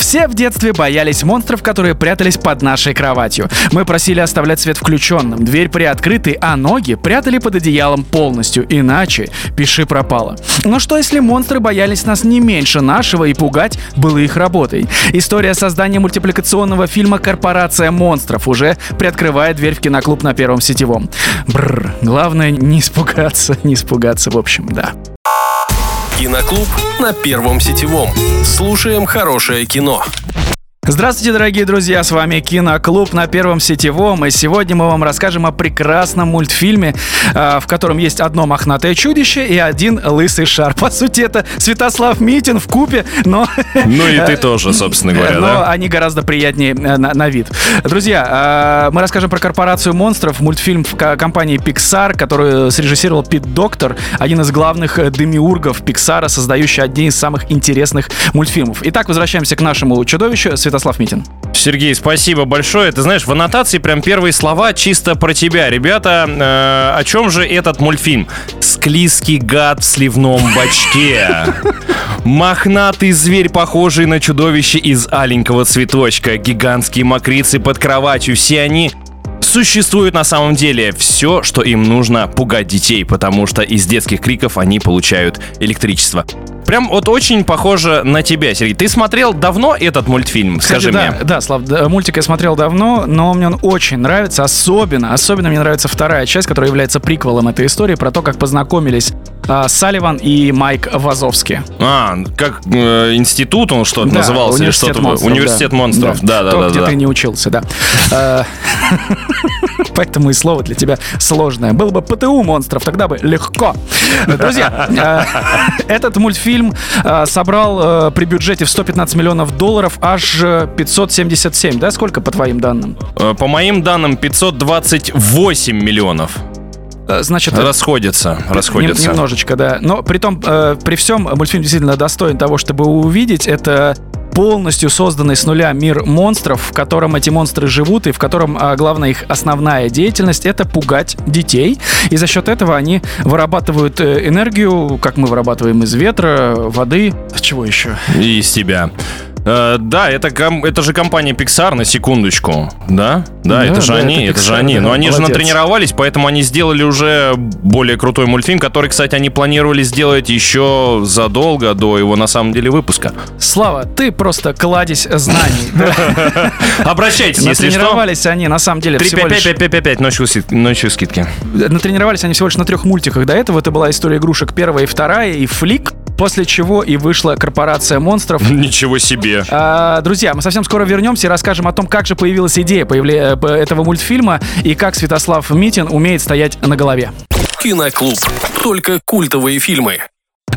Все в детстве боялись монстров, которые прятались под нашей кроватью. Мы просили оставлять свет включенным, дверь приоткрытой, а ноги прятали под одеялом полностью, иначе пиши пропало. Но что если монстры боялись нас не меньше нашего и пугать было их работой? История создания мультипликационного фильма «Корпорация монстров» уже приоткрывает дверь в киноклуб на первом сетевом. Бррр, главное не испугаться, не испугаться, в общем, да. Киноклуб на Первом сетевом. Слушаем хорошее кино. Здравствуйте, дорогие друзья, с вами Киноклуб на Первом Сетевом, и сегодня мы вам расскажем о прекрасном мультфильме, а, в котором есть одно мохнатое чудище и один лысый шар. По сути, это Святослав Митин в купе, но... Ну и ты тоже, собственно говоря, Но да? они гораздо приятнее э, на, на вид. Друзья, а, мы расскажем про корпорацию монстров, мультфильм в ко- компании Pixar, который срежиссировал Пит Доктор, один из главных э, демиургов Pixar, создающий одни из самых интересных мультфильмов. Итак, возвращаемся к нашему чудовищу, Святослав Митин. Сергей, спасибо большое. Ты знаешь, в аннотации прям первые слова чисто про тебя. Ребята, э, о чем же этот мультфильм? Склизкий гад в сливном бачке. Мохнатый зверь, похожий на чудовище из аленького цветочка. Гигантские мокрицы под кроватью. Все они существует на самом деле все, что им нужно пугать детей, потому что из детских криков они получают электричество. Прям вот очень похоже на тебя, Сергей. Ты смотрел давно этот мультфильм? Скажи Кстати, да, мне. Да, Слав, да, мультик я смотрел давно, но мне он очень нравится. Особенно, особенно мне нравится вторая часть, которая является приквелом этой истории, про то, как познакомились а, Салливан и Майк Вазовски. А, как э, институт он что-то Да, назывался или университет что-то? монстров, Университет да. монстров. Да, да, То, да. где да. ты не учился, да. Э, Поэтому и слово для тебя сложное. Было бы ПТУ монстров, тогда бы легко. Друзья, э, этот мультфильм э, собрал э, при бюджете в 115 миллионов долларов аж э, 577, да? Сколько по твоим данным? Э, По моим данным, 528 миллионов. Э, Значит, Расходятся, Нем- расходятся. Немножечко, да. Но при том, э, при всем мультфильм действительно достоин того, чтобы увидеть. Это полностью созданный с нуля мир монстров, в котором эти монстры живут и в котором а, главная их основная деятельность это пугать детей. И за счет этого они вырабатывают э, энергию, как мы вырабатываем из ветра, воды. Чего еще? И из тебя. Э, да, это, ком- это же компания Pixar, на секундочку. Да? Да, Да, это же да, они, это это, же Pixar, они. да, Но они же молодец. натренировались, поэтому они сделали уже более крутой мультфильм, который, кстати, они планировали сделать еще задолго до его, на самом деле, выпуска. Слава, ты просто кладезь знаний. Обращайтесь, если что. Натренировались они на самом деле всего лишь... 355 ночью, ски- ночью скидки. Натренировались они всего лишь на трех мультиках до этого. Это была история игрушек первая и вторая, и флик. После чего и вышла корпорация монстров. Ничего себе. А, друзья, мы совсем скоро вернемся и расскажем о том, как же появилась идея появле- э, этого мультфильма и как Святослав Митин умеет стоять на голове. Киноклуб. Только культовые фильмы.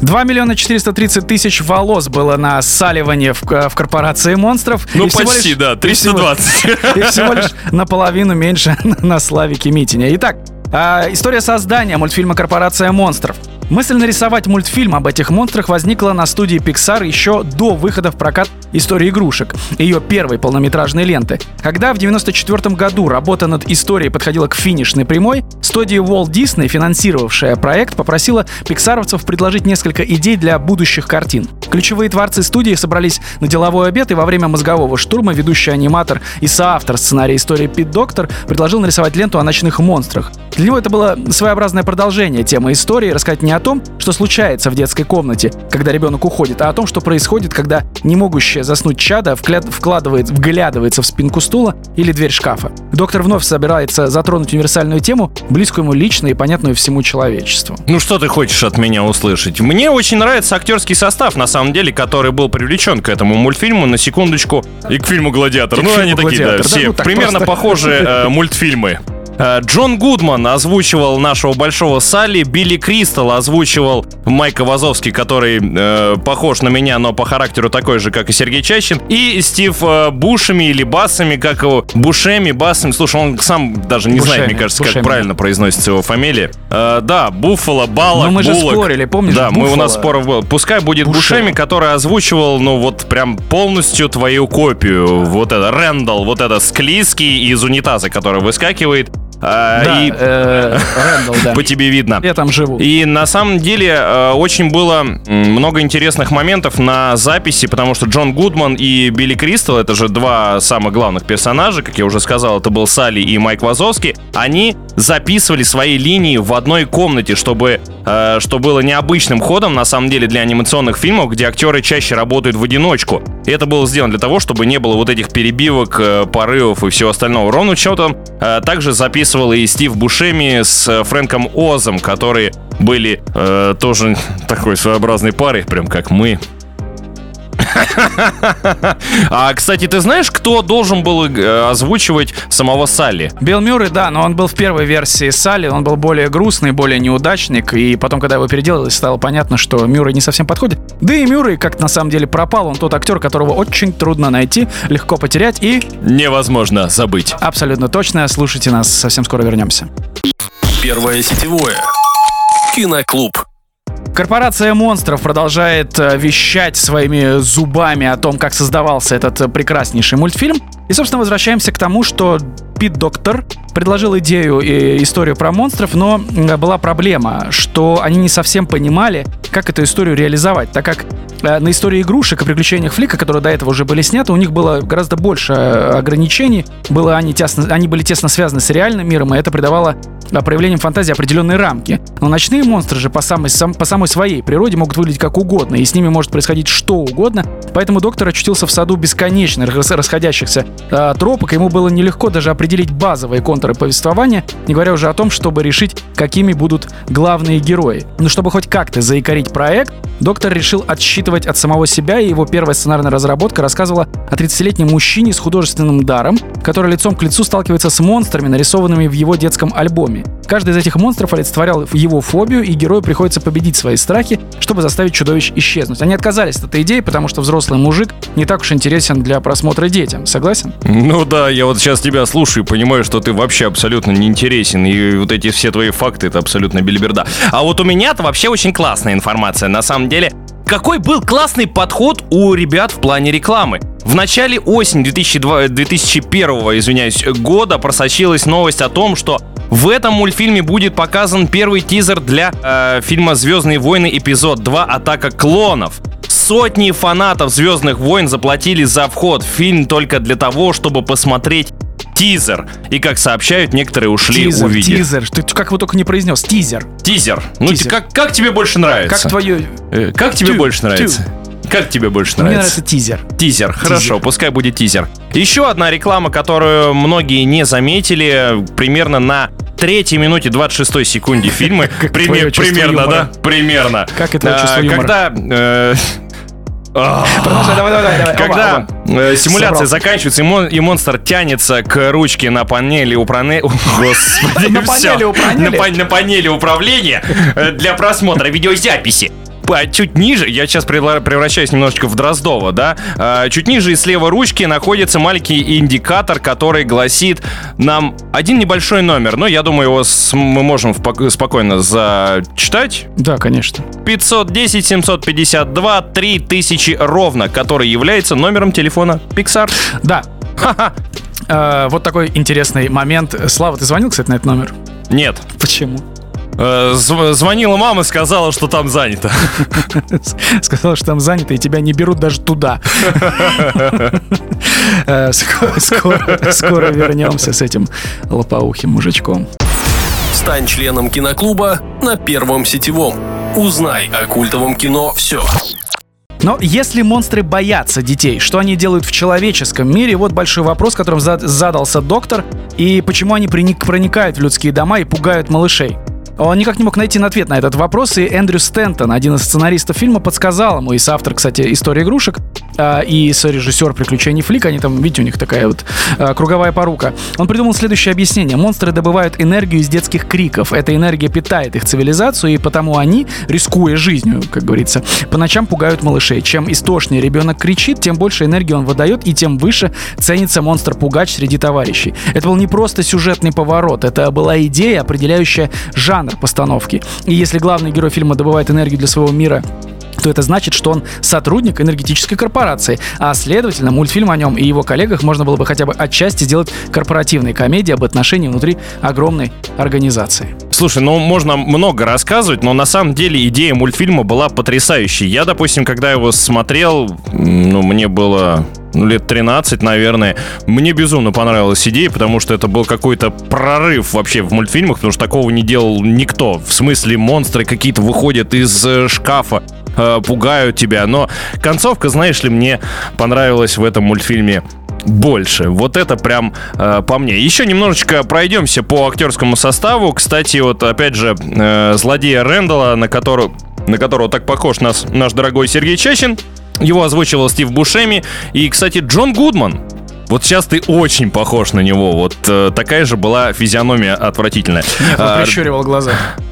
2 миллиона 430 тысяч волос было на Салливане в, к- в корпорации монстров. Ну, И всего почти, лишь- да, и всего- 320. И всего лишь наполовину меньше на Славике Митине. Итак, а, история создания мультфильма «Корпорация монстров». Мысль нарисовать мультфильм об этих монстрах возникла на студии Pixar еще до выхода в прокат истории игрушек, ее первой полнометражной ленты. Когда в 1994 году работа над историей подходила к финишной прямой, студия Walt Disney, финансировавшая проект, попросила пиксаровцев предложить несколько идей для будущих картин. Ключевые творцы студии собрались на деловой обед, и во время мозгового штурма ведущий аниматор и соавтор сценария истории Пит Доктор предложил нарисовать ленту о ночных монстрах. Для него это было своеобразное продолжение темы истории, рассказать не о том, что случается в детской комнате, когда ребенок уходит, а о том, что происходит, когда не могущее заснуть чадо вкладывает, вглядывается в спинку стула или дверь шкафа. Доктор вновь собирается затронуть универсальную тему, близкую ему лично и понятную всему человечеству. Ну что ты хочешь от меня услышать? Мне очень нравится актерский состав, на самом деле, который был привлечен к этому мультфильму, на секундочку, и к фильму «Гладиатор». И ну, фильму они такие, да, «Гладиатор», да, все ну, так примерно просто. похожие э, мультфильмы. Э, Джон Гудман озвучивал нашего большого Салли, Билли Кристал озвучивал Майка Вазовский, который э, похож на меня, но по характеру такой же, как и Сергей Чащин, и Стив э, Бушами или Басами, как его, Бушеми, Басами, слушай, он сам даже не Бушеми, знает, мне кажется, Бушеми. как правильно произносится его фамилия. Э, да, Буффало, Балок, Но мы же Буллок. спорили, помнишь, Да, мы, у Буффало. нас споров был. Пускай будет Бушеми. Бушеми, который озвучивал, ну вот прям полностью твою копию. Вот это, Рэндалл, вот это склизкий из унитаза, который выскакивает. А, Да, и э, Рэндалл, да. по тебе видно. Я там живу. И на самом деле э, очень было много интересных моментов на записи, потому что Джон Гудман и Билли Кристал, это же два самых главных персонажа, как я уже сказал, это был Салли и Майк Вазовский, они записывали свои линии в одной комнате, чтобы, э, что было необычным ходом, на самом деле, для анимационных фильмов, где актеры чаще работают в одиночку. И это было сделано для того, чтобы не было вот этих перебивок, э, порывов и всего остального. Ровно счетом э, также записывал и Стив Бушеми с э, Фрэнком Озом, которые были э, тоже такой своеобразной парой, прям как мы. А, кстати, ты знаешь, кто должен был э, озвучивать самого Салли? Билл Мюррей, да, но он был в первой версии Салли, он был более грустный, более неудачник, и потом, когда его переделали, стало понятно, что Мюррей не совсем подходит. Да и Мюррей, как на самом деле пропал, он тот актер, которого очень трудно найти, легко потерять, и Невозможно забыть. абсолютно точно, слушайте нас, совсем скоро вернемся. Первое сетевое. Киноклуб. Корпорация монстров продолжает э, вещать своими зубами о том, как создавался этот э, прекраснейший мультфильм. И, собственно, возвращаемся к тому, что Пит Доктор предложил идею и историю про монстров, но была проблема, что они не совсем понимали, как эту историю реализовать, так как э, на истории игрушек и приключениях Флика, которые до этого уже были сняты, у них было гораздо больше ограничений, было они, тесно, они были тесно связаны с реальным миром, и это придавало э, проявлениям фантазии определенные рамки. Но ночные монстры же по самой, сам- по самой своей природе могут выглядеть как угодно, и с ними может происходить что угодно, поэтому доктор очутился в саду бесконечно рас- расходящихся э, тропок, ему было нелегко даже определить базовые контуры повествования, не говоря уже о том, чтобы решить, какими будут главные герои. Но чтобы хоть как-то заикарить проект, доктор решил отсчитывать от самого себя, и его первая сценарная разработка рассказывала о 30-летнем мужчине с художественным даром, который лицом к лицу сталкивается с монстрами, нарисованными в его детском альбоме. Каждый из этих монстров олицетворял его фобию, и герою приходится победить свои страхи, чтобы заставить чудовищ исчезнуть. Они отказались от этой идеи, потому что взрослый мужик не так уж интересен для просмотра детям. Согласен? Ну да, я вот сейчас тебя слушаю и понимаю, что ты вообще абсолютно не интересен, и вот эти все твои факты, это абсолютно белиберда. А вот у меня-то вообще очень классная информация, на самом деле. Какой был классный подход у ребят в плане рекламы. В начале осени 2002 2001 извиняюсь, года просочилась новость о том, что в этом мультфильме будет показан первый тизер для э, фильма «Звездные войны. Эпизод 2. Атака клонов». Сотни фанатов Звездных войн заплатили за вход в фильм только для того, чтобы посмотреть тизер. И как сообщают, некоторые ушли тизер, увидев. тизер. Ты как его только не произнес? Тизер. Тизер. Ну, Тизер. ты- как, как тебе больше нравится? Как твое... Э, Как тебе Тю, больше тю. нравится? Как тебе больше Мне нравится? нравится тизер. Тизер, хорошо, пускай будет тизер. Еще одна реклама, которую многие не заметили, примерно на третьей минуте 26 секунде фильма. Примерно, да? Примерно. Как твое А, чувство юмора. Когда... Продолжай, давай, давай, давай. Когда э, симуляция заканчивается, и, мон- и монстр тянется к ручке на панели управления... Господи, На панели управления? На, пан- на панели управления для просмотра видеозаписи. Чуть ниже, я сейчас превра- превращаюсь немножечко в Дроздова, да? А, Чуть ниже и слева ручки находится маленький индикатор, который гласит нам один небольшой номер. Но я думаю, его мы можем спокойно зачитать. Да, конечно. 510 752 3000 ровно, который является номером телефона Pixar. Да. Э, Вот такой интересный момент. Слава, ты звонил, кстати, на этот номер? Нет. Почему? Э, зв- Звонила мама, сказала, что там занято. Сказала, что там занято, и тебя не берут даже туда. Э, ско- Скоро скоро вернемся с этим лопоухим мужичком. Стань членом киноклуба на Первом сетевом. Узнай о культовом кино все. Но если монстры боятся детей, что они делают в человеческом мире? Вот большой вопрос, которым зад- задался доктор. И почему они проник- проникают в людские дома и пугают малышей? Он никак не мог найти на ответ на этот вопрос, и Эндрю Стентон, один из сценаристов фильма, подсказал ему, и соавтор, кстати, истории игрушек, и сорежиссер приключений Флик. Они там, видите, у них такая вот а, круговая порука. Он придумал следующее объяснение. Монстры добывают энергию из детских криков. Эта энергия питает их цивилизацию, и потому они, рискуя жизнью, как говорится, по ночам пугают малышей. Чем истошнее ребенок кричит, тем больше энергии он выдает, и тем выше ценится монстр-пугач среди товарищей. Это был не просто сюжетный поворот, это была идея, определяющая жанр постановки. И если главный герой фильма добывает энергию для своего мира то это значит, что он сотрудник энергетической корпорации, а следовательно, мультфильм о нем и его коллегах можно было бы хотя бы отчасти сделать корпоративной комедией об отношении внутри огромной организации. Слушай, ну можно много рассказывать, но на самом деле идея мультфильма была потрясающей. Я, допустим, когда его смотрел, ну, мне было ну, лет 13, наверное. Мне безумно понравилась идея, потому что это был какой-то прорыв вообще в мультфильмах, потому что такого не делал никто. В смысле, монстры какие-то выходят из э, шкафа, э, пугают тебя. Но концовка, знаешь ли, мне понравилась в этом мультфильме больше. Вот это прям э, по мне. Еще немножечко пройдемся по актерскому составу. Кстати, вот опять же, э, злодея Рэндала, на которого, на которого так похож нас, наш дорогой Сергей Чащин, его озвучивал Стив Бушеми. И, кстати, Джон Гудман. Вот сейчас ты очень похож на него. Вот э, такая же была физиономия отвратительная. Нет, он а, прищуривал глаза.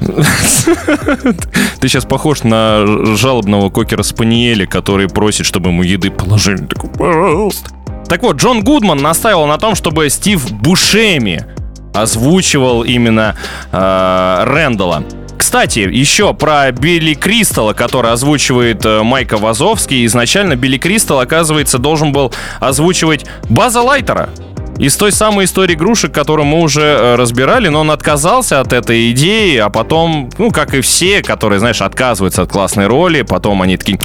Ты сейчас похож на жалобного кокера Спаниеля, который просит, чтобы ему еды положили. Такой, пожалуйста. Так вот, Джон Гудман настаивал на том, чтобы Стив Бушеми озвучивал именно э, Рэндала. Кстати, еще про Билли Кристалла, который озвучивает э, Майка Вазовский. Изначально Билли Кристалл, оказывается, должен был озвучивать База Лайтера из той самой истории игрушек, которую мы уже э, разбирали, но он отказался от этой идеи, а потом, ну, как и все, которые, знаешь, отказываются от классной роли, потом они такие,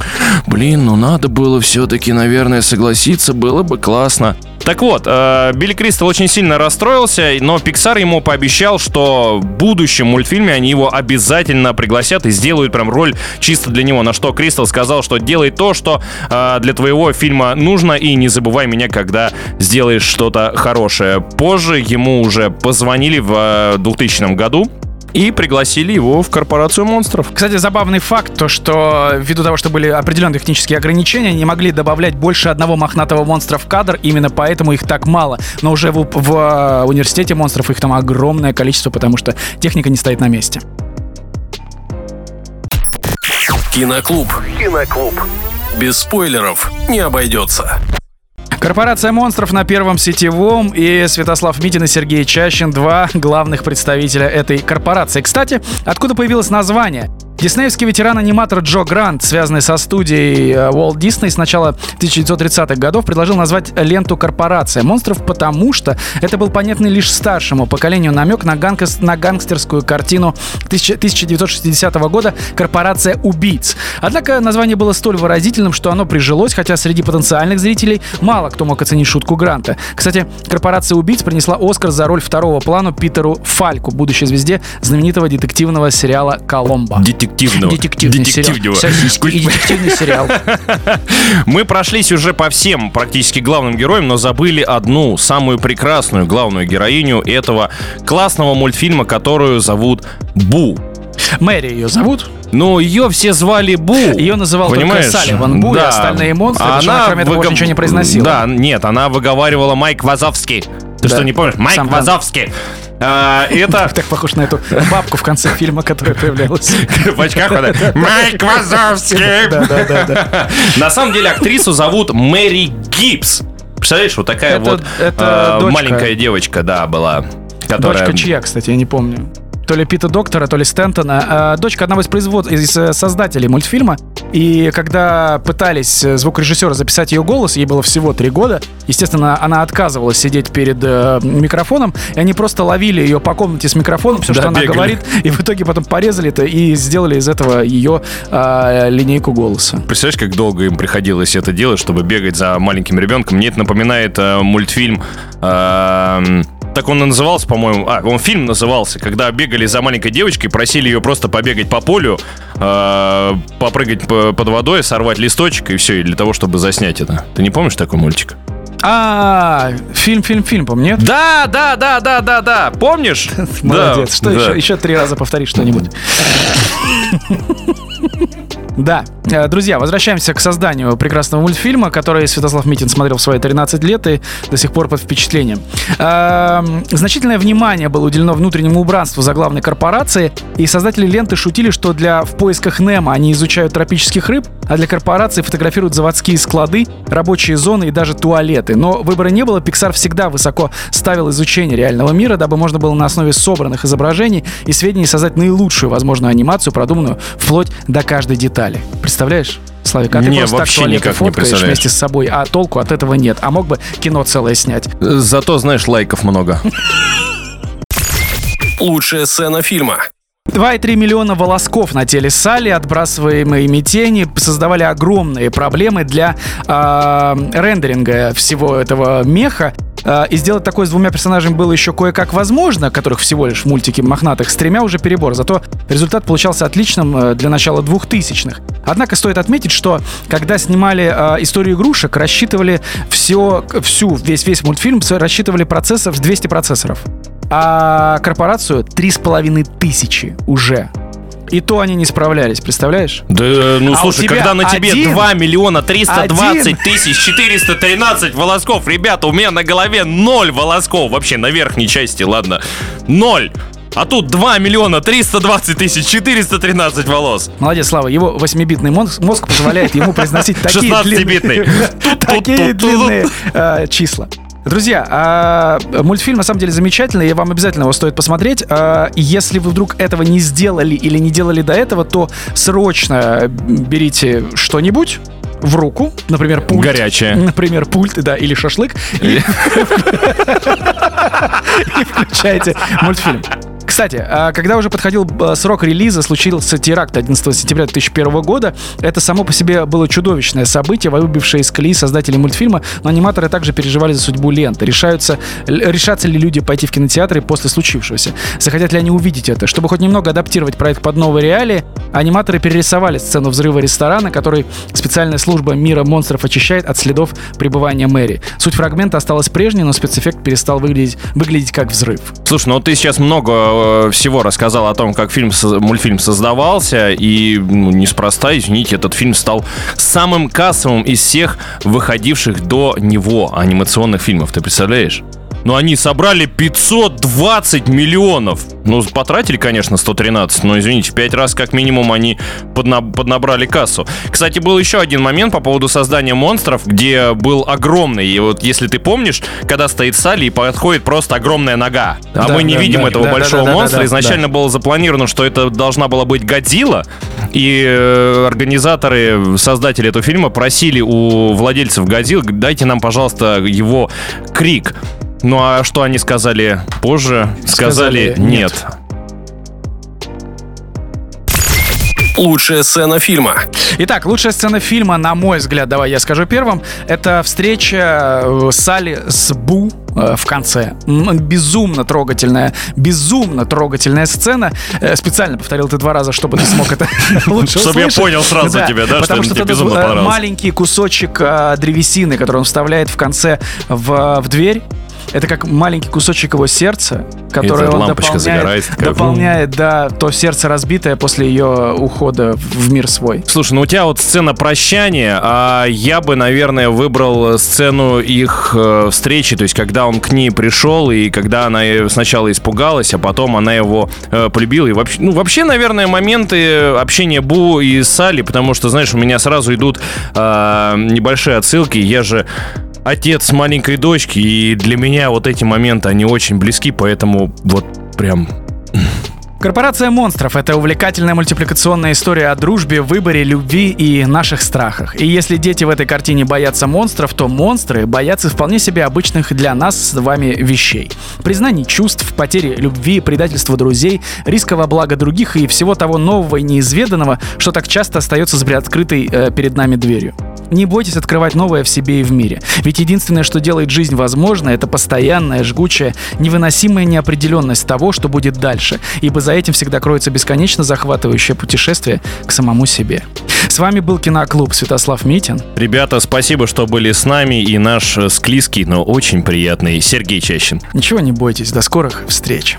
блин, ну надо было все-таки, наверное, согласиться, было бы классно. Так вот, э, Билли Кристал очень сильно расстроился, но Pixar ему пообещал, что в будущем мультфильме они его обязательно пригласят и сделают прям роль чисто для него. На что Кристал сказал, что делай то, что э, для твоего фильма нужно, и не забывай меня, когда сделаешь что-то хорошее. Позже ему уже позвонили в 2000 э, году и пригласили его в корпорацию монстров. Кстати, забавный факт, то что ввиду того, что были определенные технические ограничения, не могли добавлять больше одного мохнатого монстра в кадр, именно поэтому их так мало. Но уже в, в э, университете монстров их там огромное количество, потому что техника не стоит на месте. Киноклуб. Киноклуб. Без спойлеров не обойдется. Корпорация монстров на первом сетевом и Святослав Митин и Сергей Чащин, два главных представителя этой корпорации. Кстати, откуда появилось название? Диснеевский ветеран-аниматор Джо Грант, связанный со студией э, Walt Disney с начала 1930-х годов, предложил назвать ленту «Корпорация монстров», потому что это был понятный лишь старшему поколению намек на, гангс, на гангстерскую картину 1960 года «Корпорация убийц». Однако название было столь выразительным, что оно прижилось, хотя среди потенциальных зрителей мало кто мог оценить шутку Гранта. Кстати, «Корпорация убийц» принесла Оскар за роль второго плана Питеру Фальку, будущей звезде знаменитого детективного сериала «Коломбо» детективного. Детективный детективного. сериал. И детективный сериал. Мы прошлись уже по всем практически главным героям, но забыли одну, самую прекрасную главную героиню этого классного мультфильма, которую зовут Бу. Мэри ее зовут? Ну, ее все звали Бу. Ее называл Понимаешь? только Салливан Бу, да. и остальные монстры, она, она кроме этого выгов... ничего не произносила. Да, нет, она выговаривала Майк Вазовский. Ты да. что, не помнишь? Майк Сам Вазовский. А, это... Так похож на эту бабку в конце фильма, которая появлялась. В очках Майк Вазовский! Да-да-да. На самом деле актрису зовут Мэри Гибс. Представляешь, вот такая вот а, маленькая девочка, да, была. Дочка чья, кстати, я не помню то ли Пита Доктора, то ли Стентона. А, дочка одного из производ... из э, создателей мультфильма. И когда пытались э, звукорежиссера записать ее голос, ей было всего три года, естественно, она отказывалась сидеть перед э, микрофоном, и они просто ловили ее по комнате с микрофоном, все, да, что бегали. она говорит, и в итоге потом порезали это и сделали из этого ее э, линейку голоса. Представляешь, как долго им приходилось это делать, чтобы бегать за маленьким ребенком? Мне это напоминает э, мультфильм... Э, так он и назывался, по-моему. А, он фильм назывался, когда бегали за маленькой девочкой, просили ее просто побегать по полю, э, попрыгать под водой, сорвать листочек и все, и для того, чтобы заснять это. Ты не помнишь такой мультик? А, фильм, фильм, фильм, помнишь? Да, да, да, да, да, да. Помнишь? Молодец. Что еще? Еще три раза повтори что-нибудь. Да. Э, друзья, возвращаемся к созданию прекрасного мультфильма, который Святослав Митин смотрел в свои 13 лет и до сих пор под впечатлением. Эм, значительное внимание было уделено внутреннему убранству заглавной корпорации, и создатели ленты шутили, что для «В поисках Немо» они изучают тропических рыб, а для корпорации фотографируют заводские склады, рабочие зоны и даже туалеты. Но выбора не было, Pixar всегда высоко ставил изучение реального мира, дабы можно было на основе собранных изображений и сведений создать наилучшую возможную анимацию, продуманную вплоть до каждой детали детали. Представляешь? Славик, а ты не, просто вообще так не фоткаешь вместе с собой, а толку от этого нет. А мог бы кино целое снять. Зато, знаешь, лайков много. Лучшая сцена фильма. 2,3 миллиона волосков на теле Салли, отбрасываемые тени, создавали огромные проблемы для э, рендеринга всего этого меха. Э, и сделать такое с двумя персонажами было еще кое-как возможно, которых всего лишь в мультике мохнатых, с тремя уже перебор. Зато результат получался отличным э, для начала двухтысячных. Однако стоит отметить, что когда снимали э, историю игрушек, рассчитывали все, всю, весь, весь мультфильм, рассчитывали процессор с 200 процессоров. А корпорацию 3,5 тысячи уже. И то они не справлялись, представляешь? Да, ну а слушай, когда на тебе один, 2 миллиона 320 тысяч 413 волосков, ребята, у меня на голове 0 волосков, вообще на верхней части, ладно, 0. А тут 2 миллиона 320 тысяч 413 волос. Молодец, Слава. Его 8-битный мозг, мозг позволяет ему произносить такие длинные, такие длинные э, числа. Друзья, а, мультфильм на самом деле замечательный, и вам обязательно его стоит посмотреть. А, если вы вдруг этого не сделали или не делали до этого, то срочно берите что-нибудь в руку, например, пульт. Горячее. Например, пульт, да, или шашлык. И включайте мультфильм. Кстати, а, когда уже подходил срок релиза, случился теракт 11 сентября 2001 года. Это само по себе было чудовищное событие, выбившее из колеи создателей мультфильма, но аниматоры также переживали за судьбу ленты. Решаются, решатся ли люди пойти в кинотеатры после случившегося? Захотят ли они увидеть это? Чтобы хоть немного адаптировать проект под новые реалии, аниматоры перерисовали сцену взрыва ресторана, который специальная служба мира монстров очищает от следов пребывания Мэри. Суть фрагмента осталась прежней, но спецэффект перестал выглядеть, выглядеть как взрыв. Слушай, ну ты сейчас много Э, всего рассказал о том, как фильм, мультфильм создавался, и ну, неспроста, извините, этот фильм стал самым кассовым из всех выходивших до него анимационных фильмов. Ты представляешь? Но они собрали 520 миллионов. Ну, потратили, конечно, 113, но, извините, 5 раз как минимум они подна поднабрали кассу. Кстати, был еще один момент по поводу создания монстров, где был огромный, и вот если ты помнишь, когда стоит Салли и подходит просто огромная нога, а да, мы не да, видим да, этого да, большого да, да, монстра, да, да, изначально да. было запланировано, что это должна была быть Годзилла, и э, организаторы, создатели этого фильма просили у владельцев Годзиллы, дайте нам, пожалуйста, его крик. Ну а что они сказали позже? Сказали, сказали нет. нет. Лучшая сцена фильма. Итак, лучшая сцена фильма, на мой взгляд, давай я скажу первым, это встреча э, Сали с Бу э, в конце. Безумно трогательная, безумно трогательная сцена. Э, специально повторил ты два раза, чтобы ты смог это лучше Чтобы я понял сразу тебя, да, Потому что это маленький кусочек древесины, который он вставляет в конце в дверь, это как маленький кусочек его сердца, который он дополняет, загорается, такая, дополняет да, то сердце разбитое после ее ухода в мир свой. Слушай, ну у тебя вот сцена прощания, а я бы, наверное, выбрал сцену их э, встречи, то есть когда он к ней пришел и когда она сначала испугалась, а потом она его э, полюбила. И вообще, ну, вообще, наверное, моменты общения Бу и Салли, потому что, знаешь, у меня сразу идут э, небольшие отсылки. Я же отец маленькой дочки, и для меня вот эти моменты, они очень близки, поэтому вот прям Корпорация монстров — это увлекательная мультипликационная история о дружбе, выборе, любви и наших страхах. И если дети в этой картине боятся монстров, то монстры боятся вполне себе обычных для нас с вами вещей. Признаний чувств, потери любви, предательства друзей, риска во благо других и всего того нового и неизведанного, что так часто остается с приоткрытой э, перед нами дверью. Не бойтесь открывать новое в себе и в мире. Ведь единственное, что делает жизнь возможной, это постоянная, жгучая, невыносимая неопределенность того, что будет дальше. Ибо за этим всегда кроется бесконечно захватывающее путешествие к самому себе. С вами был Киноклуб Святослав Митин. Ребята, спасибо, что были с нами и наш э, склизкий, но очень приятный Сергей Чащин. Ничего не бойтесь, до скорых встреч.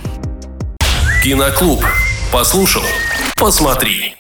Киноклуб. Послушал, посмотри.